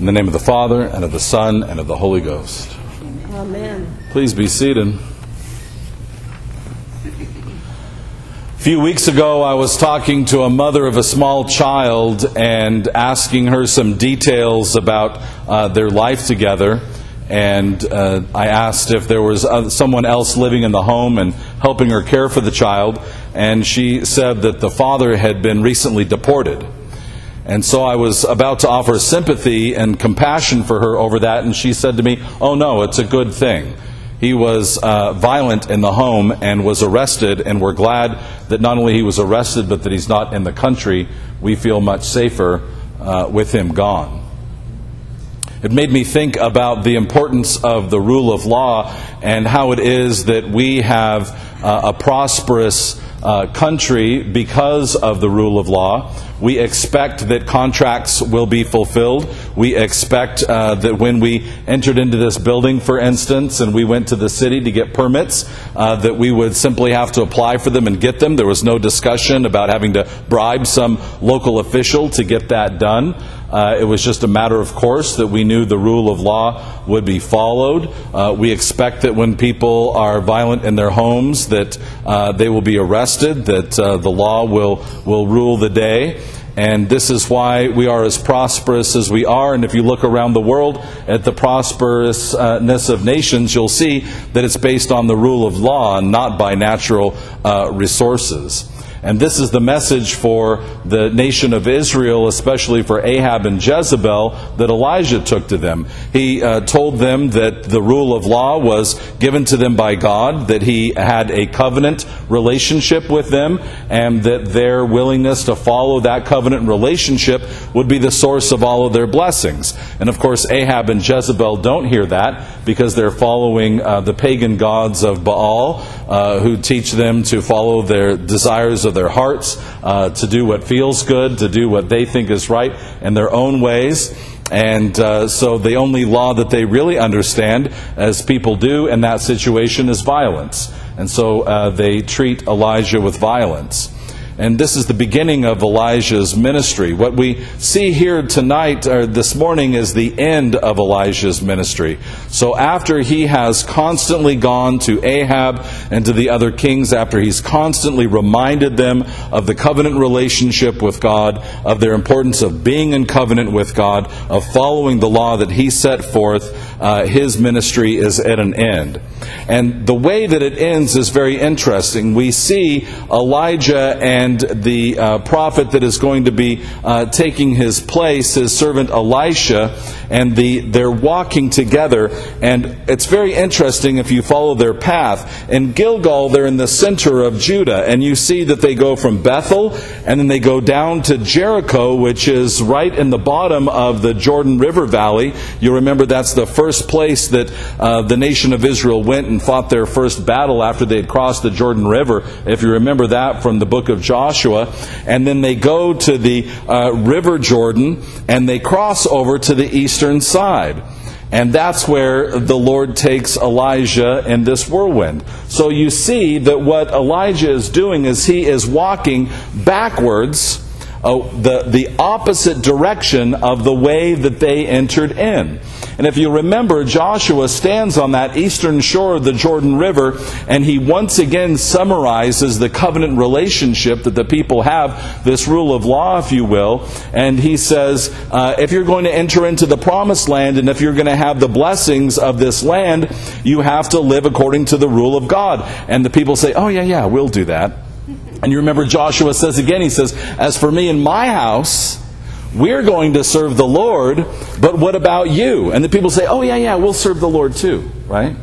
In the name of the Father, and of the Son, and of the Holy Ghost. Amen. Please be seated. A few weeks ago, I was talking to a mother of a small child and asking her some details about uh, their life together. And uh, I asked if there was uh, someone else living in the home and helping her care for the child. And she said that the father had been recently deported. And so I was about to offer sympathy and compassion for her over that, and she said to me, Oh, no, it's a good thing. He was uh, violent in the home and was arrested, and we're glad that not only he was arrested, but that he's not in the country. We feel much safer uh, with him gone. It made me think about the importance of the rule of law and how it is that we have uh, a prosperous uh, country because of the rule of law. We expect that contracts will be fulfilled. We expect uh, that when we entered into this building, for instance, and we went to the city to get permits, uh, that we would simply have to apply for them and get them. There was no discussion about having to bribe some local official to get that done. Uh, it was just a matter of course that we knew the rule of law would be followed. Uh, we expect that when people are violent in their homes, that uh, they will be arrested, that uh, the law will, will rule the day. And this is why we are as prosperous as we are. And if you look around the world at the prosperousness of nations, you'll see that it's based on the rule of law and not by natural uh, resources. And this is the message for the nation of Israel, especially for Ahab and Jezebel, that Elijah took to them. He uh, told them that the rule of law was given to them by God, that he had a covenant relationship with them, and that their willingness to follow that covenant relationship would be the source of all of their blessings. And of course, Ahab and Jezebel don't hear that because they're following uh, the pagan gods of Baal, uh, who teach them to follow their desires their hearts, uh, to do what feels good, to do what they think is right in their own ways. And uh, so the only law that they really understand, as people do in that situation, is violence. And so uh, they treat Elijah with violence. And this is the beginning of Elijah's ministry. What we see here tonight or this morning is the end of Elijah's ministry. So after he has constantly gone to Ahab and to the other kings, after he's constantly reminded them of the covenant relationship with God, of their importance of being in covenant with God, of following the law that he set forth, uh, his ministry is at an end. And the way that it ends is very interesting. We see Elijah and the uh, prophet that is going to be uh, taking his place, his servant Elisha, and the, they're walking together. And it's very interesting if you follow their path. In Gilgal, they're in the center of Judah, and you see that they go from Bethel, and then they go down to Jericho, which is right in the bottom of the Jordan River Valley. You remember that's the first place that uh, the nation of Israel went and fought their first battle after they had crossed the Jordan River. If you remember that from the book of Joshua. And then they go to the uh, River Jordan and they cross over to the eastern side. And that's where the Lord takes Elijah in this whirlwind. So you see that what Elijah is doing is he is walking backwards, uh, the, the opposite direction of the way that they entered in. And if you remember, Joshua stands on that eastern shore of the Jordan River, and he once again summarizes the covenant relationship that the people have, this rule of law, if you will. And he says, uh, if you're going to enter into the promised land, and if you're going to have the blessings of this land, you have to live according to the rule of God. And the people say, oh, yeah, yeah, we'll do that. And you remember Joshua says again, he says, As for me and my house, we're going to serve the Lord, but what about you? And the people say, oh, yeah, yeah, we'll serve the Lord too, right?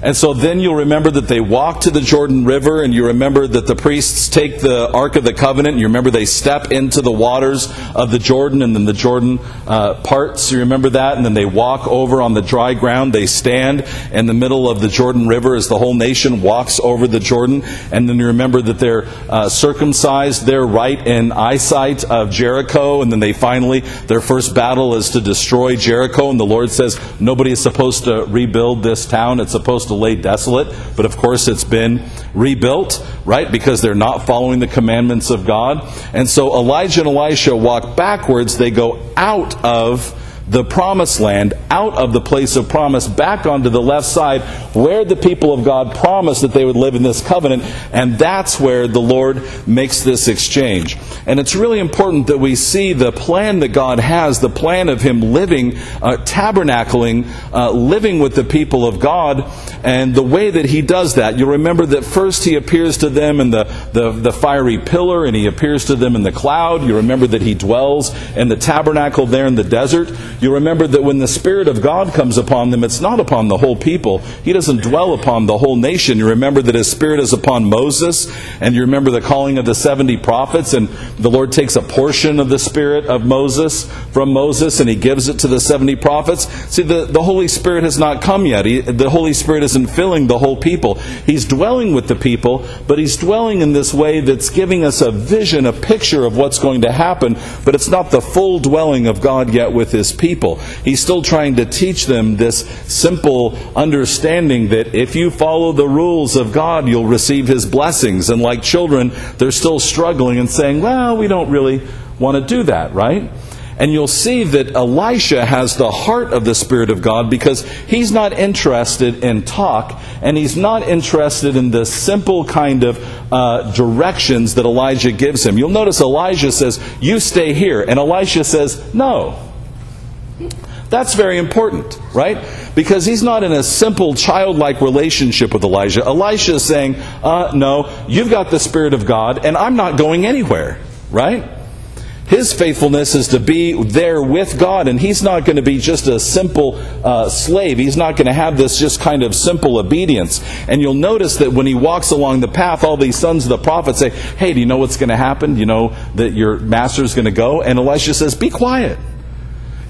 And so then you'll remember that they walk to the Jordan River, and you remember that the priests take the Ark of the Covenant, and you remember they step into the waters of the Jordan, and then the Jordan uh, parts. You remember that? And then they walk over on the dry ground. They stand in the middle of the Jordan River as the whole nation walks over the Jordan. And then you remember that they're uh, circumcised. They're right in eyesight of Jericho, and then they finally, their first battle is to destroy Jericho, and the Lord says, nobody is supposed to rebuild this town. It's supposed to lay desolate, but of course it's been rebuilt, right? Because they're not following the commandments of God. And so Elijah and Elisha walk backwards, they go out of the promised land out of the place of promise back onto the left side where the people of God promised that they would live in this covenant. And that's where the Lord makes this exchange. And it's really important that we see the plan that God has, the plan of Him living, uh, tabernacling, uh, living with the people of God, and the way that He does that. You'll remember that first He appears to them in the, the, the fiery pillar, and He appears to them in the cloud. You remember that He dwells in the tabernacle there in the desert. You remember that when the Spirit of God comes upon them, it's not upon the whole people. He doesn't dwell upon the whole nation. You remember that His Spirit is upon Moses, and you remember the calling of the 70 prophets, and the Lord takes a portion of the Spirit of Moses from Moses, and He gives it to the 70 prophets. See, the, the Holy Spirit has not come yet. He, the Holy Spirit isn't filling the whole people. He's dwelling with the people, but He's dwelling in this way that's giving us a vision, a picture of what's going to happen, but it's not the full dwelling of God yet with His people people. He's still trying to teach them this simple understanding that if you follow the rules of God, you'll receive His blessings. And like children, they're still struggling and saying, well, we don't really want to do that, right? And you'll see that Elisha has the heart of the Spirit of God because he's not interested in talk and he's not interested in the simple kind of uh, directions that Elijah gives him. You'll notice Elijah says, You stay here. And Elisha says, No. That's very important, right? Because he's not in a simple childlike relationship with Elijah. Elisha is saying, uh, No, you've got the Spirit of God, and I'm not going anywhere, right? His faithfulness is to be there with God, and he's not going to be just a simple uh, slave. He's not going to have this just kind of simple obedience. And you'll notice that when he walks along the path, all these sons of the prophet say, Hey, do you know what's going to happen? You know that your master's going to go? And Elisha says, Be quiet.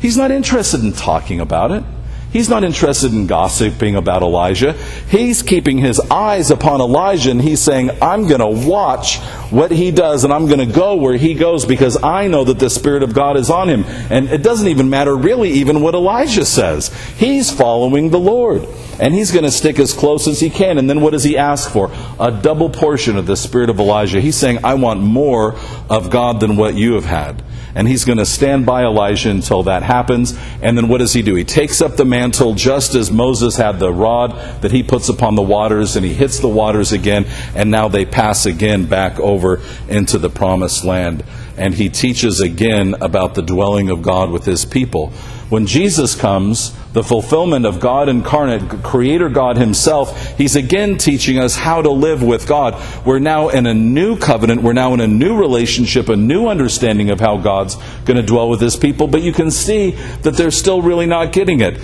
He's not interested in talking about it. He's not interested in gossiping about Elijah. He's keeping his eyes upon Elijah and he's saying, I'm going to watch what he does and I'm going to go where he goes because I know that the Spirit of God is on him. And it doesn't even matter really even what Elijah says. He's following the Lord. And he's going to stick as close as he can. And then what does he ask for? A double portion of the Spirit of Elijah. He's saying, I want more of God than what you have had and he's going to stand by Elijah until that happens. And then what does he do? He takes up the mantle just as Moses had the rod that he puts upon the waters, and he hits the waters again, and now they pass again back over into the promised land. And he teaches again about the dwelling of God with his people. When Jesus comes, the fulfillment of God incarnate, Creator God Himself, He's again teaching us how to live with God. We're now in a new covenant. We're now in a new relationship, a new understanding of how God's going to dwell with His people. But you can see that they're still really not getting it.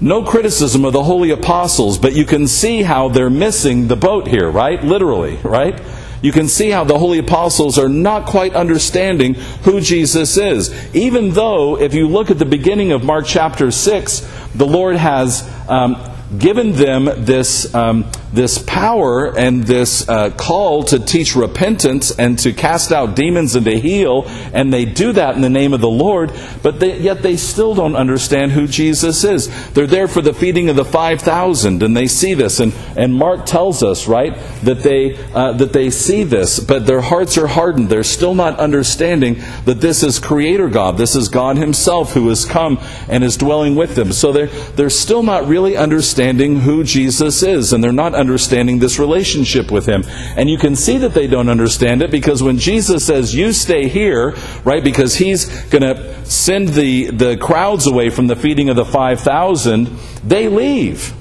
No criticism of the holy apostles, but you can see how they're missing the boat here, right? Literally, right? You can see how the holy apostles are not quite understanding who Jesus is. Even though, if you look at the beginning of Mark chapter 6, the Lord has um, given them this, um, this power and this uh, call to teach repentance and to cast out demons and to heal, and they do that in the name of the Lord, but they, yet they still don't understand who Jesus is. They're there for the feeding of the 5,000, and they see this, and, and Mark tells us, right, that they, uh, that they see this, but their hearts are hardened. They're still not understanding that this is Creator God. This is God Himself who has come and is dwelling with them. So they're, they're still not really understanding who Jesus is, and they're not understanding this relationship with Him. And you can see that they don't understand it because when Jesus says, You stay here, right, because He's going to send the, the crowds away from the feeding of the 5,000, they leave.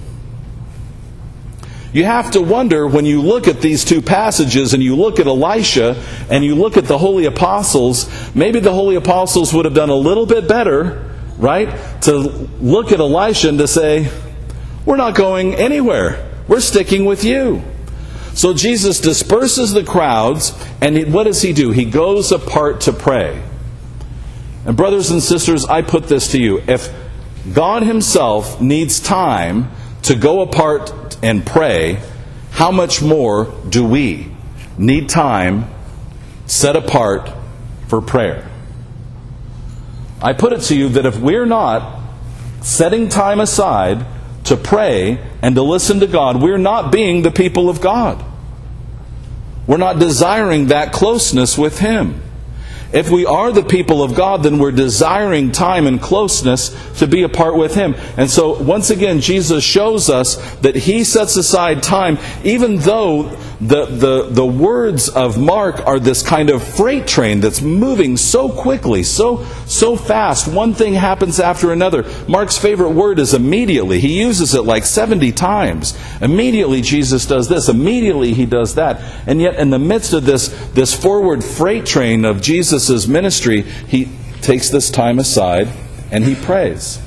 You have to wonder when you look at these two passages and you look at Elisha and you look at the holy apostles, maybe the holy apostles would have done a little bit better, right? To look at Elisha and to say, we're not going anywhere. We're sticking with you. So Jesus disperses the crowds, and what does he do? He goes apart to pray. And, brothers and sisters, I put this to you. If God Himself needs time to go apart and pray, how much more do we need time set apart for prayer? I put it to you that if we're not setting time aside to pray and to listen to God, we're not being the people of God. We're not desiring that closeness with Him. If we are the people of God, then we're desiring time and closeness to be apart with Him. And so, once again, Jesus shows us that He sets aside time, even though the, the, the words of Mark are this kind of freight train that's moving so quickly, so, so fast. One thing happens after another. Mark's favorite word is immediately. He uses it like 70 times. Immediately, Jesus does this. Immediately, He does that. And yet, in the midst of this, this forward freight train of Jesus' ministry, He takes this time aside and He prays.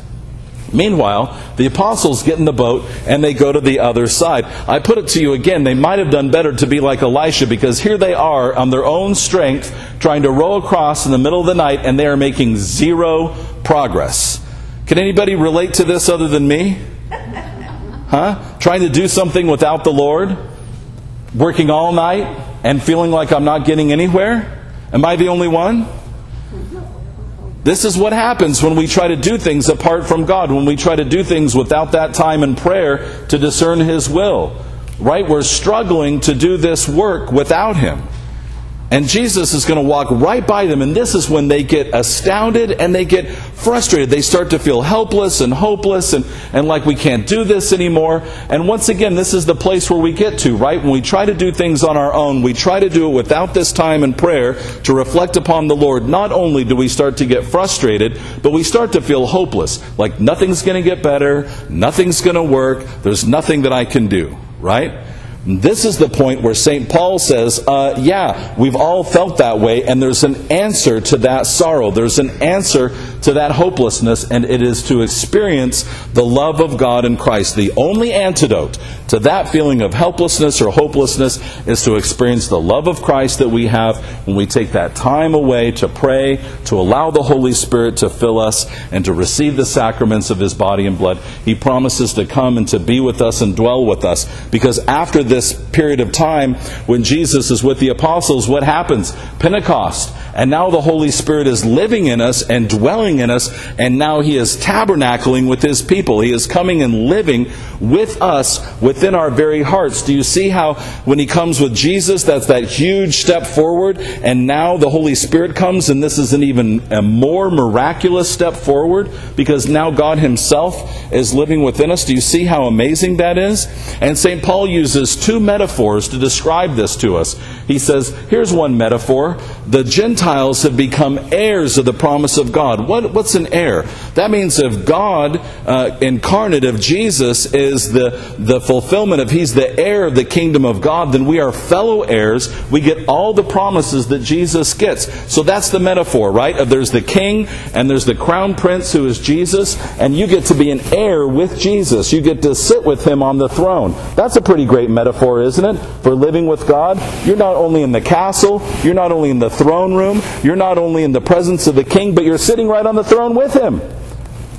Meanwhile, the apostles get in the boat and they go to the other side. I put it to you again, they might have done better to be like Elisha because here they are on their own strength trying to row across in the middle of the night and they are making zero progress. Can anybody relate to this other than me? Huh? Trying to do something without the Lord? Working all night and feeling like I'm not getting anywhere? Am I the only one? This is what happens when we try to do things apart from God, when we try to do things without that time in prayer to discern His will. Right? We're struggling to do this work without Him. And Jesus is going to walk right by them, and this is when they get astounded and they get frustrated. They start to feel helpless and hopeless and, and like we can't do this anymore. And once again, this is the place where we get to, right? When we try to do things on our own, we try to do it without this time in prayer to reflect upon the Lord. Not only do we start to get frustrated, but we start to feel hopeless. Like nothing's going to get better, nothing's going to work, there's nothing that I can do, right? This is the point where St. Paul says, uh, Yeah, we've all felt that way, and there's an answer to that sorrow. There's an answer to that hopelessness, and it is to experience the love of God in Christ. The only antidote to that feeling of helplessness or hopelessness is to experience the love of Christ that we have when we take that time away to pray, to allow the Holy Spirit to fill us, and to receive the sacraments of His body and blood. He promises to come and to be with us and dwell with us, because after this period of time when Jesus is with the apostles, what happens? Pentecost. And now the Holy Spirit is living in us and dwelling in us, and now He is tabernacling with His people. He is coming and living with us within our very hearts. Do you see how when He comes with Jesus, that's that huge step forward, and now the Holy Spirit comes, and this is an even a more miraculous step forward because now God Himself is living within us. Do you see how amazing that is? And St. Paul uses two metaphors to describe this to us. He says, here's one metaphor. The Gentiles have become heirs of the promise of God. What, what's an heir? That means if God uh, incarnate, if Jesus is the, the fulfillment, of He's the heir of the kingdom of God, then we are fellow heirs. We get all the promises that Jesus gets. So that's the metaphor, right? There's the king and there's the crown prince who is Jesus, and you get to be an heir with Jesus. You get to sit with Him on the throne. That's a pretty great metaphor, isn't it? For living with God. You're not only in the castle, you're not only in the throne room, you're not only in the presence of the king, but you're sitting right on the throne with him.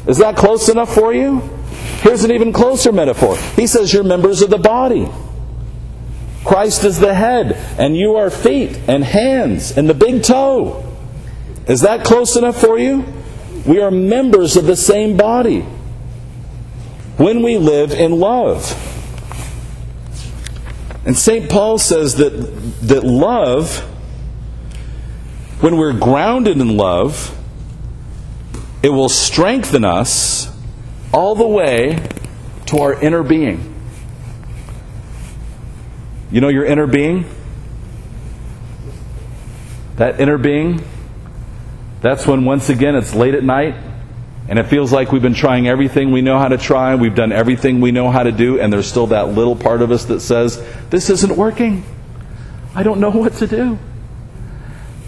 Is that close enough for you? Here's an even closer metaphor. He says you're members of the body. Christ is the head, and you are feet and hands and the big toe. Is that close enough for you? We are members of the same body when we live in love. And St. Paul says that, that love, when we're grounded in love, it will strengthen us all the way to our inner being. You know your inner being? That inner being, that's when once again it's late at night and it feels like we've been trying everything we know how to try, we've done everything we know how to do, and there's still that little part of us that says, This isn't working. I don't know what to do.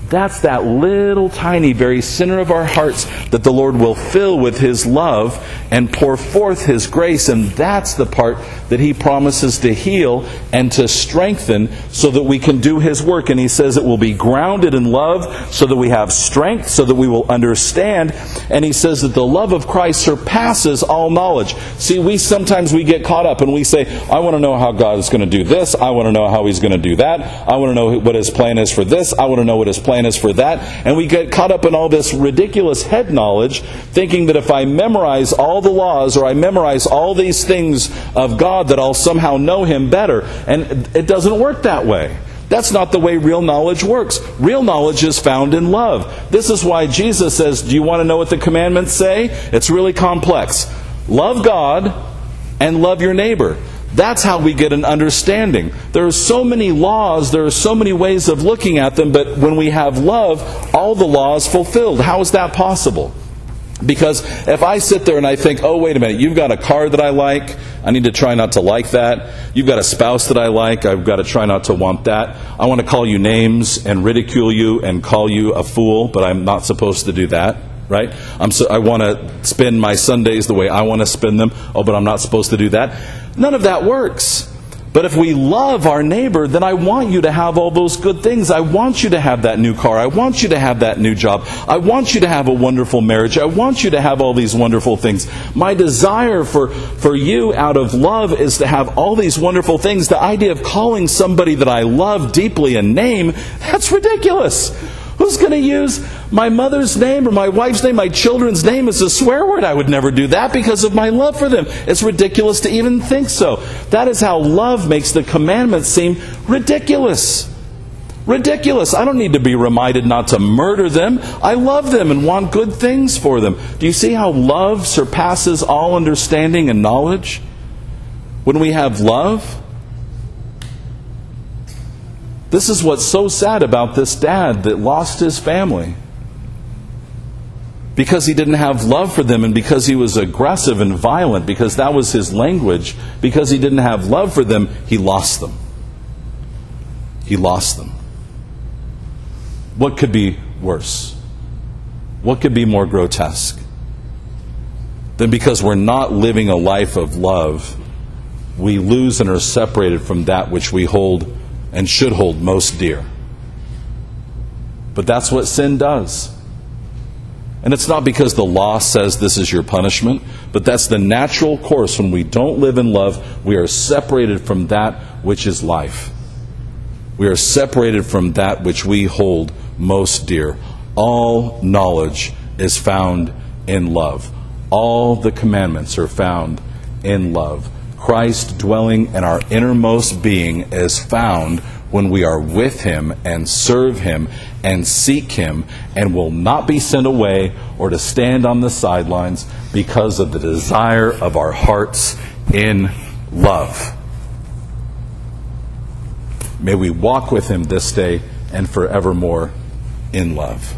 That's that little tiny, very center of our hearts that the Lord will fill with His love and pour forth His grace. And that's the part that He promises to heal and to strengthen so that we can do His work. And He says it will be grounded in love so that we have strength, so that we will understand. And He says that the love of Christ surpasses all knowledge. See, we sometimes we get caught up and we say, I want to know how God is going to do this. I want to know how He's going to do that. I want to know what His plan is for this. I want to know what His plan is for that. And we get caught up in all this ridiculous head knowledge, thinking that if I memorize all the laws or I memorize all these things of God, that I'll somehow know Him better. And it doesn't work that way. That's not the way real knowledge works. Real knowledge is found in love. This is why Jesus says, Do you want to know what the commandments say? It's really complex. Love God and love your neighbor. That's how we get an understanding. There are so many laws, there are so many ways of looking at them, but when we have love, all the laws fulfilled. How is that possible? Because if I sit there and I think, oh, wait a minute, you've got a car that I like, I need to try not to like that. You've got a spouse that I like, I've got to try not to want that. I want to call you names and ridicule you and call you a fool, but I'm not supposed to do that, right? I'm so, I want to spend my Sundays the way I want to spend them, oh, but I'm not supposed to do that. None of that works. But if we love our neighbor, then I want you to have all those good things. I want you to have that new car. I want you to have that new job. I want you to have a wonderful marriage. I want you to have all these wonderful things. My desire for, for you out of love is to have all these wonderful things. The idea of calling somebody that I love deeply a name, that's ridiculous. Who's going to use my mother's name or my wife's name, my children's name as a swear word? I would never do that because of my love for them. It's ridiculous to even think so. That is how love makes the commandments seem ridiculous. Ridiculous. I don't need to be reminded not to murder them. I love them and want good things for them. Do you see how love surpasses all understanding and knowledge? When we have love, this is what's so sad about this dad that lost his family. Because he didn't have love for them and because he was aggressive and violent, because that was his language, because he didn't have love for them, he lost them. He lost them. What could be worse? What could be more grotesque? Than because we're not living a life of love, we lose and are separated from that which we hold and should hold most dear. But that's what sin does. And it's not because the law says this is your punishment, but that's the natural course. When we don't live in love, we are separated from that which is life. We are separated from that which we hold most dear. All knowledge is found in love. All the commandments are found in love. Christ dwelling in our innermost being is found when we are with Him and serve Him and seek Him and will not be sent away or to stand on the sidelines because of the desire of our hearts in love. May we walk with Him this day and forevermore in love.